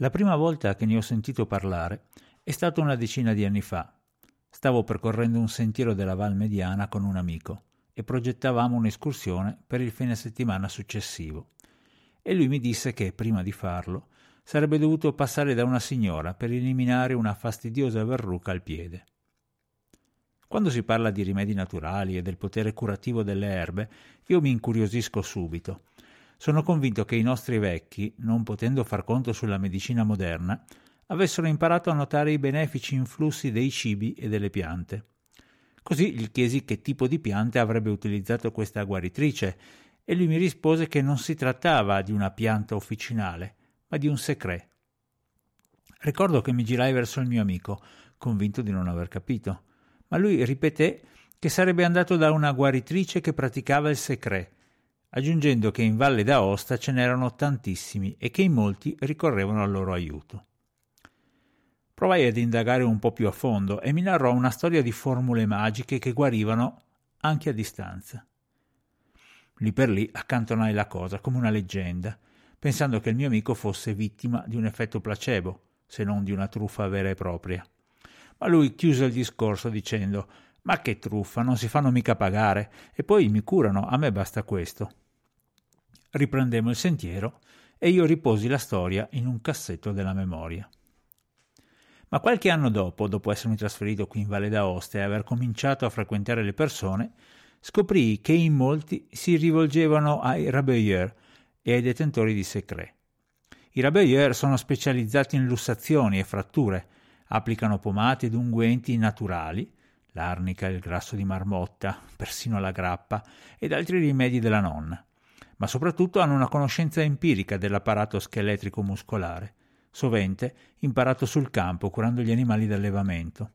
La prima volta che ne ho sentito parlare è stata una decina di anni fa. Stavo percorrendo un sentiero della Val Mediana con un amico e progettavamo un'escursione per il fine settimana successivo. E lui mi disse che, prima di farlo, sarebbe dovuto passare da una signora per eliminare una fastidiosa verruca al piede. Quando si parla di rimedi naturali e del potere curativo delle erbe, io mi incuriosisco subito. Sono convinto che i nostri vecchi, non potendo far conto sulla medicina moderna, avessero imparato a notare i benefici influssi dei cibi e delle piante. Così gli chiesi che tipo di piante avrebbe utilizzato questa guaritrice e lui mi rispose che non si trattava di una pianta officinale, ma di un secret. Ricordo che mi girai verso il mio amico, convinto di non aver capito, ma lui ripeté che sarebbe andato da una guaritrice che praticava il secret, aggiungendo che in Valle d'Aosta ce n'erano tantissimi e che in molti ricorrevano al loro aiuto. Provai ad indagare un po' più a fondo e mi narrò una storia di formule magiche che guarivano anche a distanza. Lì per lì accantonai la cosa come una leggenda, pensando che il mio amico fosse vittima di un effetto placebo, se non di una truffa vera e propria. Ma lui chiuse il discorso dicendo Ma che truffa, non si fanno mica pagare, e poi mi curano, a me basta questo. Riprendemmo il sentiero e io riposi la storia in un cassetto della memoria. Ma qualche anno dopo, dopo essermi trasferito qui in Valle d'Aosta e aver cominciato a frequentare le persone, scoprì che in molti si rivolgevano ai rabeyeur e ai detentori di secret. I rabeyeur sono specializzati in lussazioni e fratture, applicano pomate ed unguenti naturali, l'arnica, il grasso di marmotta, persino la grappa ed altri rimedi della nonna, ma soprattutto hanno una conoscenza empirica dell'apparato scheletrico muscolare sovente imparato sul campo curando gli animali d'allevamento,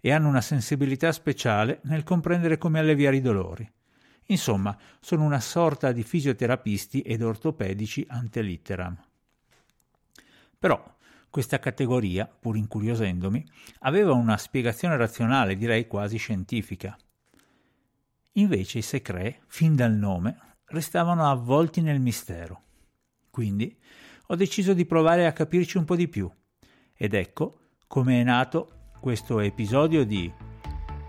e hanno una sensibilità speciale nel comprendere come alleviare i dolori. Insomma, sono una sorta di fisioterapisti ed ortopedici ante litteram. Però questa categoria, pur incuriosendomi, aveva una spiegazione razionale, direi quasi scientifica. Invece i secret, fin dal nome, restavano avvolti nel mistero. Quindi ho deciso di provare a capirci un po' di più. Ed ecco come è nato questo episodio di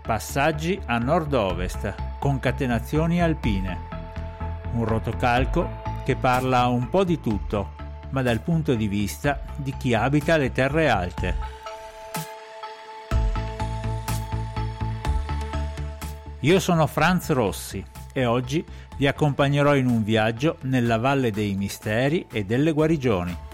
Passaggi a nord-ovest, concatenazioni alpine. Un rotocalco che parla un po' di tutto, ma dal punto di vista di chi abita le terre alte. Io sono Franz Rossi e oggi vi accompagnerò in un viaggio nella Valle dei Misteri e delle Guarigioni.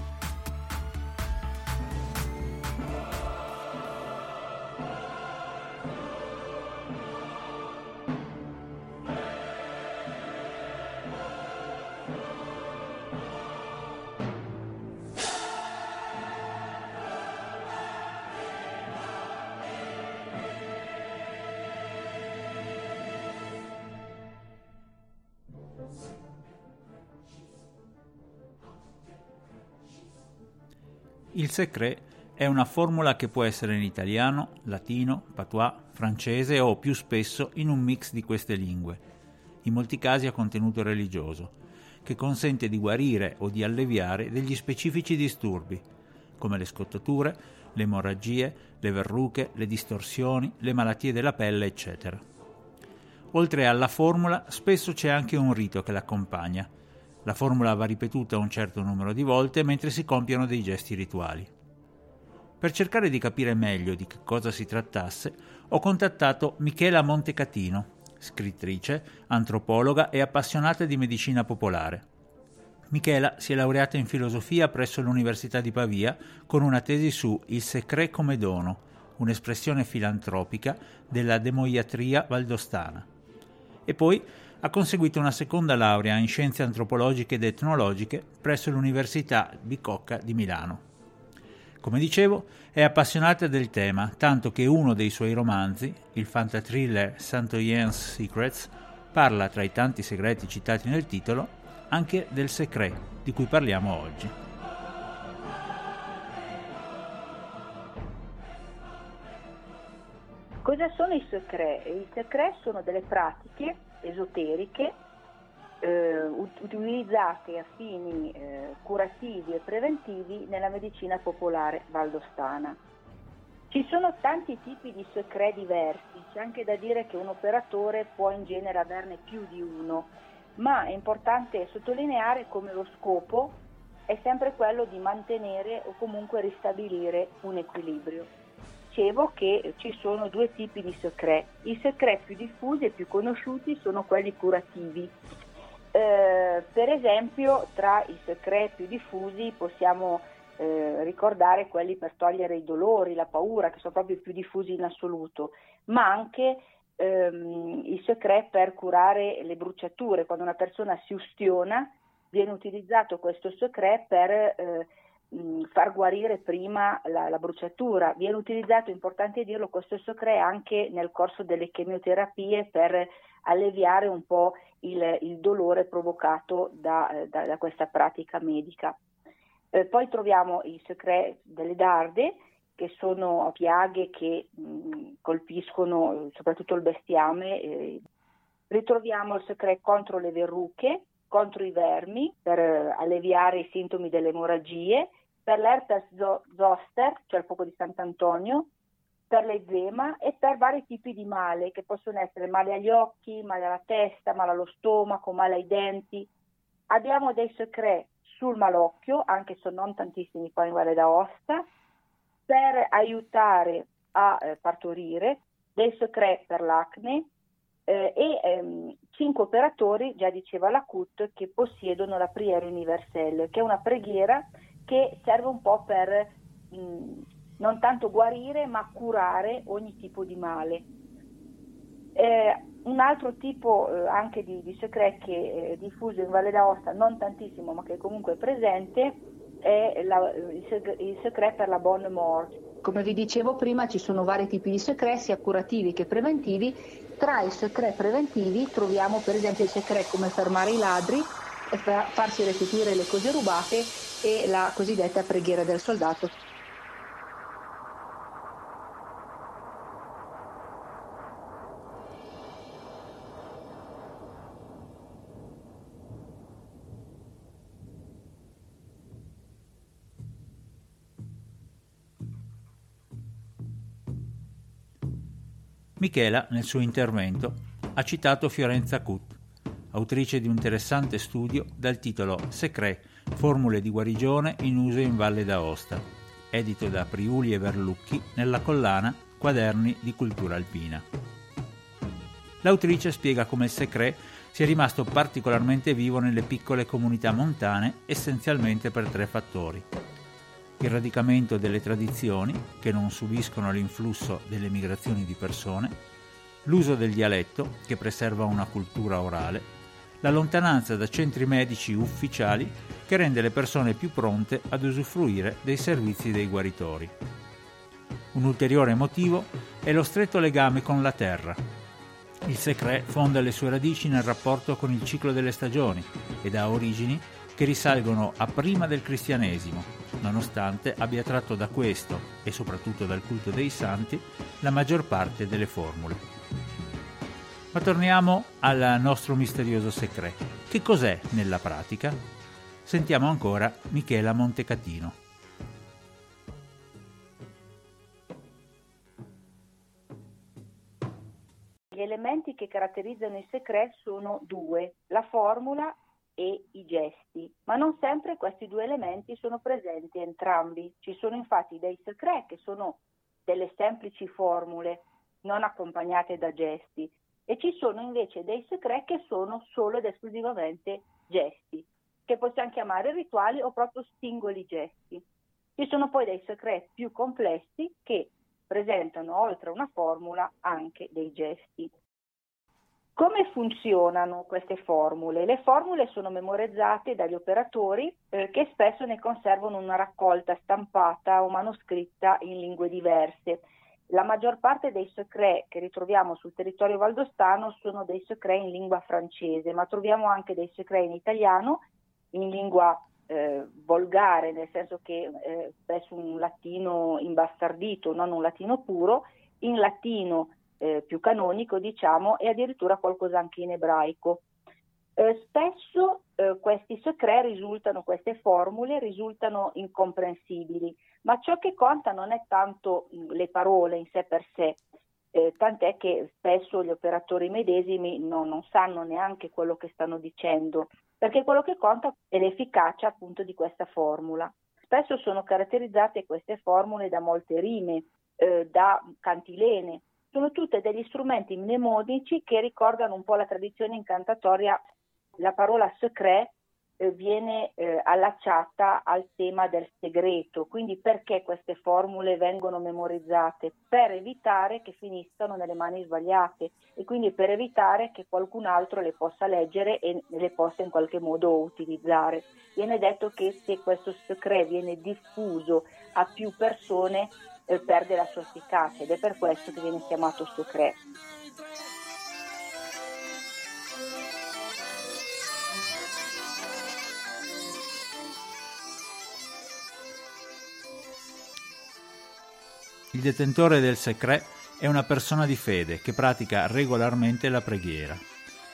Il secret è una formula che può essere in italiano, latino, patois, francese o più spesso in un mix di queste lingue, in molti casi a contenuto religioso, che consente di guarire o di alleviare degli specifici disturbi, come le scottature, le emorragie, le verruche, le distorsioni, le malattie della pelle, eccetera. Oltre alla formula, spesso c'è anche un rito che l'accompagna, la formula va ripetuta un certo numero di volte mentre si compiono dei gesti rituali. Per cercare di capire meglio di che cosa si trattasse, ho contattato Michela Montecatino, scrittrice, antropologa e appassionata di medicina popolare. Michela si è laureata in filosofia presso l'Università di Pavia con una tesi su Il secret come dono, un'espressione filantropica della demoiatria valdostana. E poi ha conseguito una seconda laurea in scienze antropologiche ed etnologiche presso l'Università Bicocca di Milano. Come dicevo, è appassionata del tema, tanto che uno dei suoi romanzi, il fantatriller Santoyen's Secrets, parla, tra i tanti segreti citati nel titolo, anche del secret di cui parliamo oggi. Cosa sono i secret? I secret sono delle pratiche esoteriche eh, utilizzate a fini eh, curativi e preventivi nella medicina popolare valdostana. Ci sono tanti tipi di secret diversi, c'è anche da dire che un operatore può in genere averne più di uno, ma è importante sottolineare come lo scopo è sempre quello di mantenere o comunque ristabilire un equilibrio. Dicevo che ci sono due tipi di secret. I secret più diffusi e più conosciuti sono quelli curativi, eh, per esempio tra i secret più diffusi possiamo eh, ricordare quelli per togliere i dolori, la paura, che sono proprio più diffusi in assoluto, ma anche ehm, i secret per curare le bruciature. Quando una persona si ustiona viene utilizzato questo secret per eh, far guarire prima la, la, bruciatura. Viene utilizzato, importante dirlo, questo secret anche nel corso delle chemioterapie per alleviare un po' il, il dolore provocato da, da, da, questa pratica medica. Eh, poi troviamo il secret delle darde, che sono piaghe che mh, colpiscono soprattutto il bestiame. Eh. Ritroviamo il secret contro le verruche, contro i vermi, per eh, alleviare i sintomi delle emorragie, per l'herpes zoster, cioè il fuoco di Sant'Antonio, per l'eczema e per vari tipi di male, che possono essere male agli occhi, male alla testa, male allo stomaco, male ai denti. Abbiamo dei secret sul malocchio, anche se non tantissimi qua in Valle d'Aosta, per aiutare a eh, partorire, dei secret per l'acne eh, e ehm, cinque operatori, già diceva la CUT, che possiedono la Prière Universelle, che è una preghiera che serve un po' per mh, non tanto guarire ma curare ogni tipo di male. Eh, un altro tipo eh, anche di, di, che è diffuso in Valle d'Aosta, non tantissimo ma che comunque è presente, è la, il, secret per la bonne mort. Come vi dicevo prima ci sono vari tipi di secret, sia curativi che preventivi. Tra i secret preventivi troviamo per esempio il secret come fermare i ladri, farsi restituire le cose rubate e la cosiddetta preghiera del soldato. Michela, nel suo intervento, ha citato Fiorenza Cut, autrice di un interessante studio dal titolo Secret, formule di guarigione in uso in Valle d'Aosta, edito da Priuli e Verlucchi nella collana Quaderni di cultura alpina. L'autrice spiega come il Secret sia rimasto particolarmente vivo nelle piccole comunità montane essenzialmente per tre fattori il radicamento delle tradizioni, che non subiscono l'influsso delle migrazioni di persone, l'uso del dialetto, che preserva una cultura orale, la lontananza da centri medici ufficiali, che rende le persone più pronte ad usufruire dei servizi dei guaritori. Un ulteriore motivo è lo stretto legame con la terra. Il Secret fonda le sue radici nel rapporto con il ciclo delle stagioni ed ha origini che risalgono a prima del cristianesimo, nonostante abbia tratto da questo, e soprattutto dal culto dei santi, la maggior parte delle formule. Ma torniamo al nostro misterioso secreto. Che cos'è nella pratica? Sentiamo ancora Michela Montecatino. Gli elementi che caratterizzano il secret sono due, la formula e i gesti, ma non sempre questi due elementi sono presenti entrambi. Ci sono infatti dei secret che sono delle semplici formule non accompagnate da gesti e ci sono invece dei secret che sono solo ed esclusivamente gesti, che possiamo chiamare rituali o proprio singoli gesti. Ci sono poi dei secret più complessi che presentano oltre una formula anche dei gesti. Come funzionano queste formule? Le formule sono memorizzate dagli operatori eh, che spesso ne conservano una raccolta stampata o manoscritta in lingue diverse. La maggior parte dei secret che ritroviamo sul territorio valdostano sono dei secret in lingua francese, ma troviamo anche dei secret in italiano, in lingua eh, volgare, nel senso che eh, spesso un latino imbastardito, non un latino puro, in latino eh, più canonico, diciamo, e addirittura qualcosa anche in ebraico. Eh, spesso eh, questi secret risultano, queste formule risultano incomprensibili, ma ciò che conta non è tanto mh, le parole in sé per sé, eh, tant'è che spesso gli operatori medesimi no, non sanno neanche quello che stanno dicendo, perché quello che conta è l'efficacia appunto di questa formula. Spesso sono caratterizzate queste formule da molte rime, eh, da cantilene, sono tutte degli strumenti mnemonici che ricordano un po' la tradizione incantatoria la parola secret viene eh, allacciata al tema del segreto, quindi perché queste formule vengono memorizzate? Per evitare che finiscano nelle mani sbagliate e quindi per evitare che qualcun altro le possa leggere e le possa in qualche modo utilizzare. Viene detto che se questo secret viene diffuso a più persone eh, perde la sua efficacia ed è per questo che viene chiamato secret. Il detentore del secret è una persona di fede che pratica regolarmente la preghiera.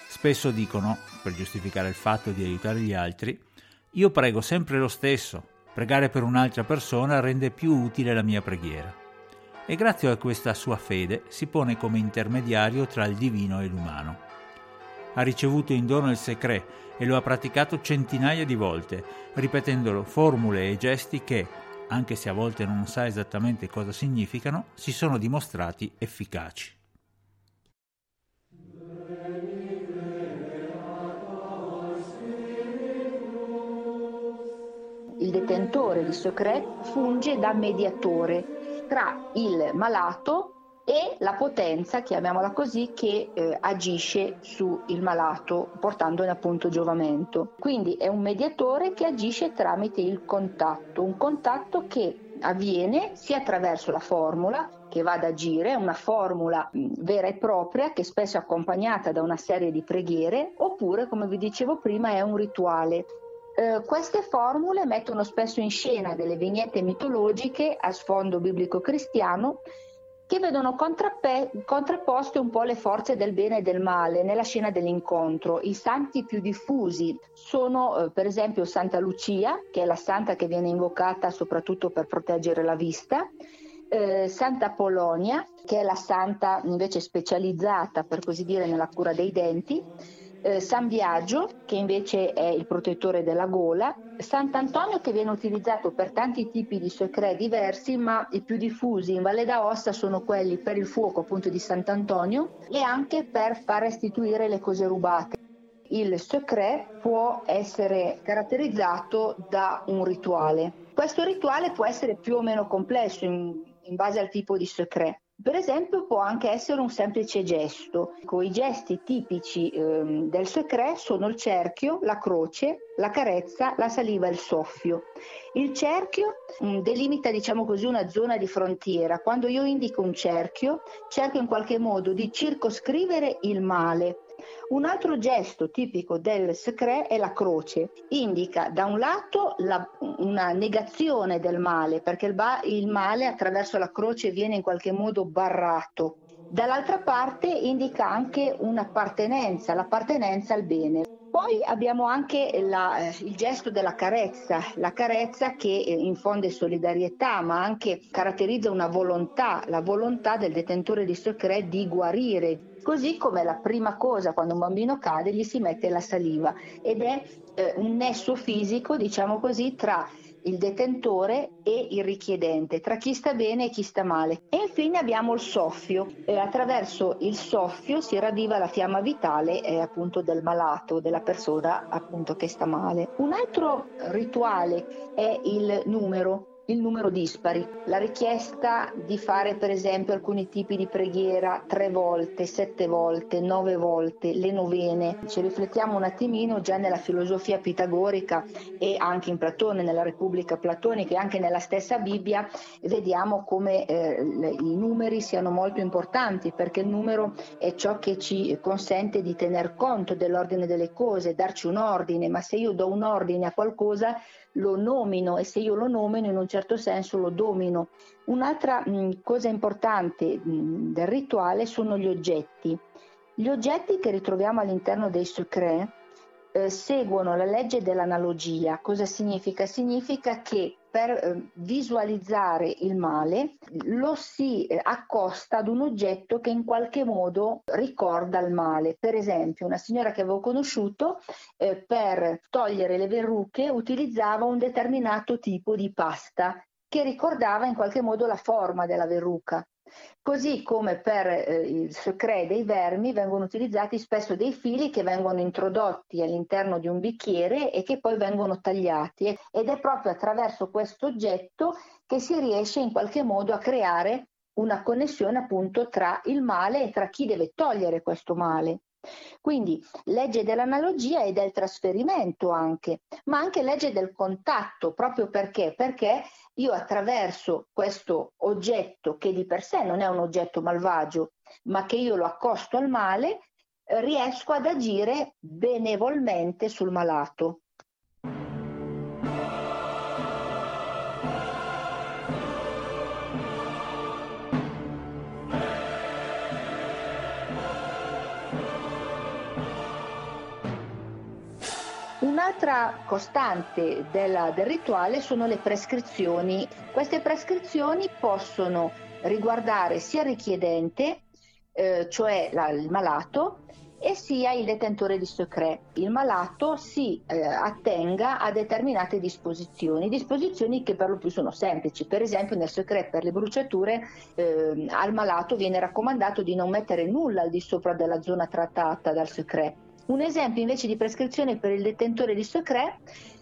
Spesso dicono, per giustificare il fatto di aiutare gli altri, io prego sempre lo stesso, pregare per un'altra persona rende più utile la mia preghiera. E grazie a questa sua fede si pone come intermediario tra il divino e l'umano. Ha ricevuto in dono il secret e lo ha praticato centinaia di volte, ripetendolo formule e gesti che, anche se a volte non sa esattamente cosa significano, si sono dimostrati efficaci. Il detentore di secret funge da mediatore tra il malato e la potenza, chiamiamola così, che eh, agisce sul malato portandone appunto giovamento. Quindi è un mediatore che agisce tramite il contatto, un contatto che avviene sia attraverso la formula che va ad agire, una formula mh, vera e propria che spesso è accompagnata da una serie di preghiere, oppure, come vi dicevo prima, è un rituale eh, queste formule mettono spesso in scena delle vignette mitologiche a sfondo biblico-cristiano che vedono contrapposte un po' le forze del bene e del male nella scena dell'incontro. I santi più diffusi sono eh, per esempio Santa Lucia, che è la santa che viene invocata soprattutto per proteggere la vista, eh, Santa Polonia, che è la santa invece specializzata, per così dire, nella cura dei denti, eh, San Biagio, che invece è il protettore della gola, Sant'Antonio che viene utilizzato per tanti tipi di secret diversi, ma i più diffusi in Valle d'Aosta sono quelli per il fuoco appunto di Sant'Antonio e anche per far restituire le cose rubate. Il secret può essere caratterizzato da un rituale. Questo rituale può essere più o meno complesso in, in base al tipo di secret. Per esempio può anche essere un semplice gesto. I gesti tipici ehm, del secret sono il cerchio, la croce, la carezza, la saliva e il soffio. Il cerchio mh, mm, delimita, diciamo così, una zona di frontiera. Quando io indico un cerchio, cerco in qualche modo di circoscrivere il male, un altro gesto tipico del secret è la croce. Indica da un lato la, una negazione del male, perché il, ba- il male attraverso la croce viene in qualche modo barrato. Dall'altra parte indica anche un'appartenenza, l'appartenenza al bene. Poi abbiamo anche la, eh, il gesto della carezza, la carezza che eh, infonde solidarietà ma anche caratterizza una volontà, la volontà del detentore di secret di guarire, così come la prima cosa quando un bambino cade gli si mette la saliva. Ed è eh, un nesso fisico, diciamo così, tra il detentore e il richiedente, tra chi sta bene e chi sta male. E infine abbiamo il soffio. E attraverso il soffio si ravviva la fiamma vitale eh, appunto del malato, della persona appunto che sta male. Un altro rituale è il numero il numero dispari, la richiesta di fare per esempio alcuni tipi di preghiera tre volte, sette volte, nove volte, le novene. Ci riflettiamo un attimino già nella filosofia pitagorica e anche in Platone, nella Repubblica Platonica e anche nella stessa Bibbia, vediamo come eh, i numeri siano molto importanti perché il numero è ciò che ci consente di tener conto dell'ordine delle cose, darci un ordine, ma se io do un ordine a qualcosa lo nomino e se io lo nomino in un certo senso lo domino. Un'altra mh, cosa importante mh, del rituale sono gli oggetti. Gli oggetti che ritroviamo all'interno dei secret eh, seguono la legge dell'analogia. Cosa significa? Significa che per eh, visualizzare il male lo si eh, accosta ad un oggetto che in qualche modo ricorda il male. Per esempio, una signora che avevo conosciuto eh, per togliere le verruche utilizzava un determinato tipo di pasta che ricordava in qualche modo la forma della verruca. Così come per eh, il secret dei vermi vengono utilizzati spesso dei fili che vengono introdotti all'interno di un bicchiere e che poi vengono tagliati ed è proprio attraverso questo oggetto che si riesce in qualche modo a creare una connessione appunto tra il male e tra chi deve togliere questo male. Quindi legge dell'analogia e del trasferimento anche, ma anche legge del contatto, proprio perché? Perché io attraverso questo oggetto che di per sé non è un oggetto malvagio, ma che io lo accosto al male, riesco ad agire benevolmente sul malato. Un'altra costante della, del rituale sono le prescrizioni. Queste prescrizioni possono riguardare sia il richiedente, eh, cioè la, il malato, e sia il detentore di secret. Il malato si eh, attenga a determinate disposizioni, disposizioni che per lo più sono semplici. Per esempio nel secret per le bruciature eh, al malato viene raccomandato di non mettere nulla al di sopra della zona trattata dal secret un esempio invece di prescrizione per il detentore di secret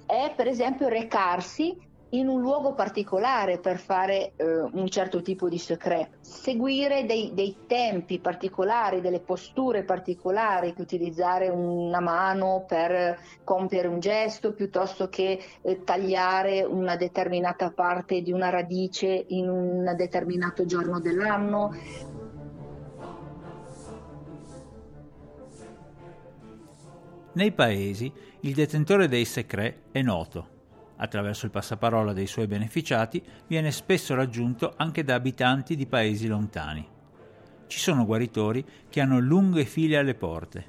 è per esempio recarsi in un luogo particolare per fare eh, un certo tipo di secret, seguire dei, dei, tempi particolari, delle posture particolari, utilizzare una mano per compiere un gesto piuttosto che eh, tagliare una determinata parte di una radice in un determinato giorno dell'anno, Nei paesi il detentore dei secret è noto. Attraverso il passaparola dei suoi beneficiati viene spesso raggiunto anche da abitanti di paesi lontani. Ci sono guaritori che hanno lunghe file alle porte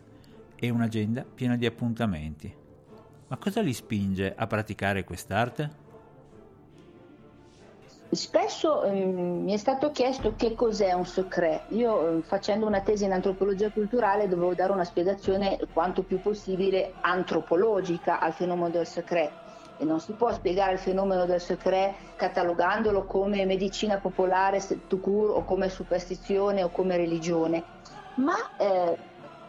e un'agenda piena di appuntamenti. Ma cosa li spinge a praticare quest'arte? Spesso eh, mi è stato chiesto che cos'è un secret. Io eh, facendo una tesi in antropologia culturale dovevo dare una spiegazione quanto più possibile antropologica al fenomeno del secret e non si può spiegare il fenomeno del secret catalogandolo come medicina popolare tout court, o come superstizione o come religione, ma eh,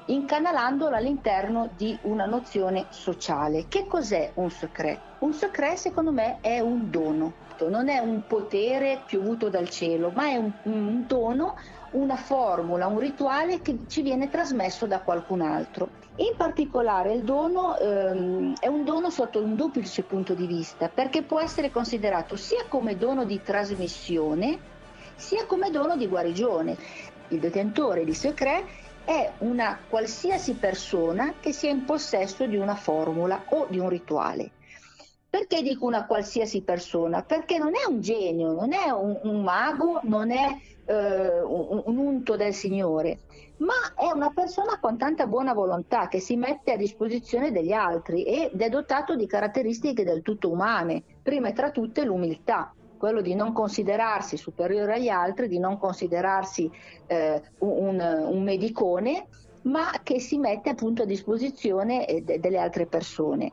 incanalandolo all'interno di una nozione sociale. Che cos'è un secret? Un secret secondo me è un dono fatto, non è un potere piovuto dal cielo, ma è un, un dono, una formula, un rituale che ci viene trasmesso da qualcun altro. In particolare il dono ehm, è un dono sotto un duplice punto di vista, perché può essere considerato sia come dono di trasmissione, sia come dono di guarigione. Il detentore di secret è una qualsiasi persona che sia in possesso di una formula o di un rituale. Perché dico una qualsiasi persona? Perché non è un genio, non è un, un mago, non è eh, un, un unto del Signore, ma è una persona con tanta buona volontà che si mette a disposizione degli altri ed è dotato di caratteristiche del tutto umane, prima e tra tutte l'umiltà quello di non considerarsi superiore agli altri, di non considerarsi eh, un, un, medicone, ma che si mette appunto a disposizione eh, delle altre persone.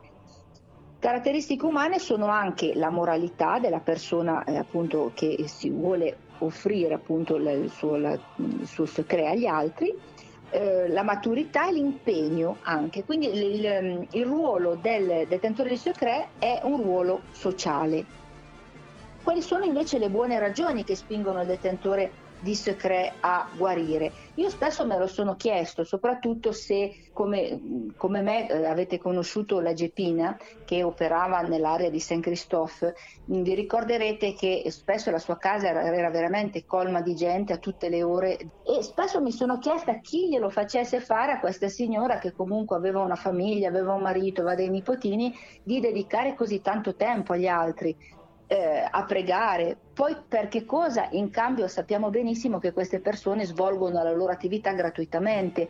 Caratteristiche umane sono anche la moralità della persona eh, appunto, che si vuole offrire appunto il suo, la, il suo secret agli altri, eh, la maturità e l'impegno anche. Quindi il, il, il ruolo del detentore di secret è un ruolo sociale. Quali sono invece le buone ragioni che spingono il detentore di secret a guarire. Io spesso me lo sono chiesto, soprattutto se come, come me eh, avete conosciuto la Gepina che operava nell'area di Saint Christophe, mm, vi ricorderete che spesso la sua casa era, era veramente colma di gente a tutte le ore e spesso mi sono chiesta chi glielo facesse fare a questa signora che comunque aveva una famiglia, aveva un marito, aveva dei nipotini, di dedicare così tanto tempo agli altri eh, a pregare. Poi per che cosa? In cambio sappiamo benissimo che queste persone svolgono la loro attività gratuitamente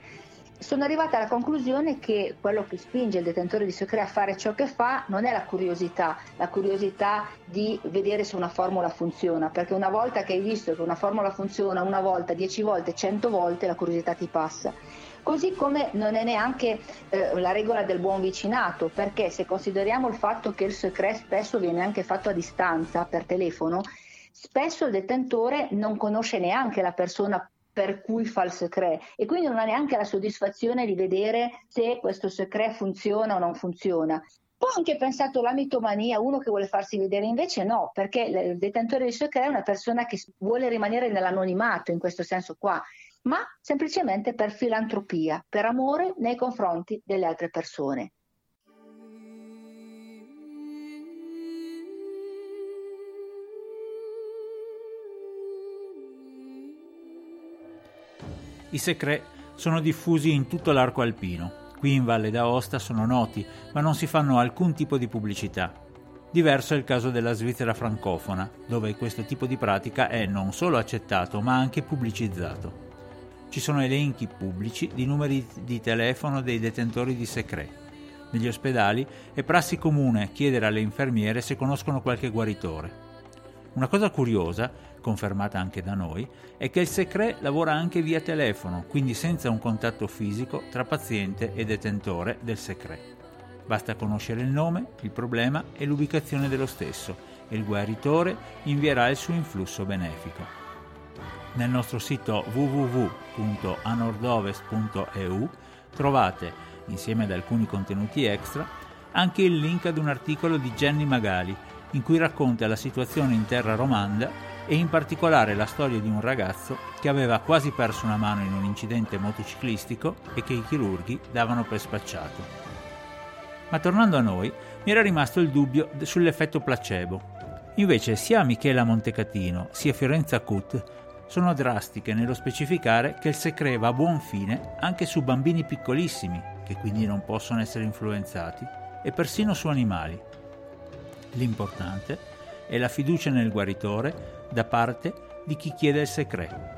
sono arrivata alla conclusione che quello che spinge il detentore di secret a fare ciò che fa non è la curiosità, la curiosità di vedere se una formula funziona, perché una volta che hai visto che una formula funziona una volta, dieci volte, cento volte, la curiosità ti passa. Così come non è neanche eh, la regola del buon vicinato, perché se consideriamo il fatto che il secret spesso viene anche fatto a distanza per telefono, spesso il detentore non conosce neanche la persona per cui fa il secret e quindi non ha neanche la soddisfazione di vedere se questo secret funziona o non funziona. Ho anche pensato la mitomania, uno che vuole farsi vedere, invece no, perché il detentore di secret è una persona che vuole rimanere nell'anonimato in questo senso qua, ma semplicemente per filantropia, per amore nei confronti delle altre persone. I secret sono diffusi in tutto l'arco alpino. Qui in Valle d'Aosta sono noti, ma non si fanno alcun tipo di pubblicità. Diverso è il caso della Svizzera francofona, dove questo tipo di pratica è non solo accettato, ma anche pubblicizzato. Ci sono elenchi pubblici di numeri di telefono dei detentori di secret. Negli ospedali è prassi comune chiedere alle infermiere se conoscono qualche guaritore. Una cosa curiosa confermata anche da noi, è che il Secret lavora anche via telefono, quindi senza un contatto fisico tra paziente e detentore del Secret. Basta conoscere il nome, il problema e l'ubicazione dello stesso e il guaritore invierà il suo influsso benefico. Nel nostro sito www.anordovest.eu trovate, insieme ad alcuni contenuti extra, anche il link ad un articolo di Jenny Magali in cui racconta la situazione in terra romanda e in particolare la storia di un ragazzo che aveva quasi perso una mano in un incidente motociclistico e che i chirurghi davano per spacciato. Ma tornando a noi, mi era rimasto il dubbio sull'effetto placebo. Invece sia Michela Montecatino sia Fiorenza Cut sono drastiche nello specificare che il secret va a buon fine anche su bambini piccolissimi, che quindi non possono essere influenzati, e persino su animali. L'importante è la fiducia nel guaritore da parte di chi chiede il secret.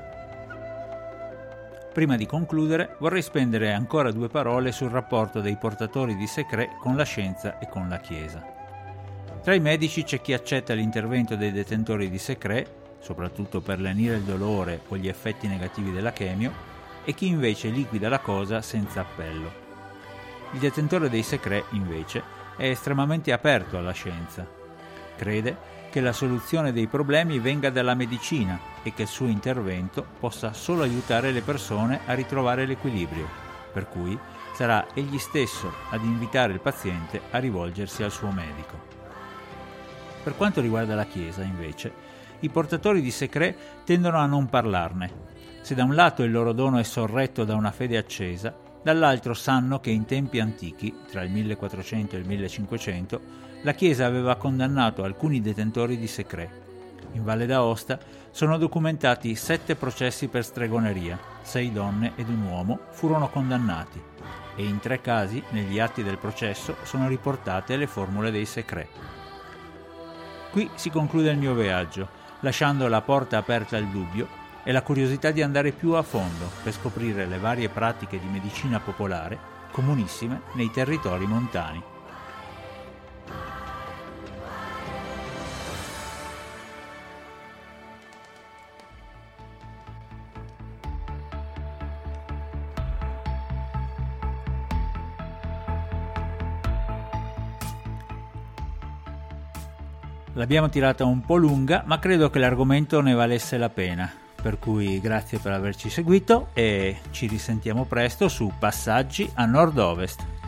Prima di concludere vorrei spendere ancora due parole sul rapporto dei portatori di secret con la scienza e con la Chiesa. Tra i medici c'è chi accetta l'intervento dei detentori di secret, soprattutto per lenire il dolore o gli effetti negativi della chemio, e chi invece liquida la cosa senza appello. Il detentore dei secret, invece, è estremamente aperto alla scienza. Crede che la soluzione dei problemi venga dalla medicina e che il suo intervento possa solo aiutare le persone a ritrovare l'equilibrio, per cui sarà egli stesso ad invitare il paziente a rivolgersi al suo medico. Per quanto riguarda la Chiesa, invece, i portatori di secret tendono a non parlarne. Se da un lato il loro dono è sorretto da una fede accesa, dall'altro sanno che in tempi antichi, tra il 1400 e il 1500, la Chiesa aveva condannato alcuni detentori di secret. In Valle d'Aosta sono documentati sette processi per stregoneria, sei donne ed un uomo furono condannati e in tre casi negli atti del processo sono riportate le formule dei secret. Qui si conclude il mio viaggio, lasciando la porta aperta al dubbio e la curiosità di andare più a fondo per scoprire le varie pratiche di medicina popolare comunissime nei territori montani. L'abbiamo tirata un po' lunga, ma credo che l'argomento ne valesse la pena. Per cui grazie per averci seguito e ci risentiamo presto su Passaggi a Nord-Ovest.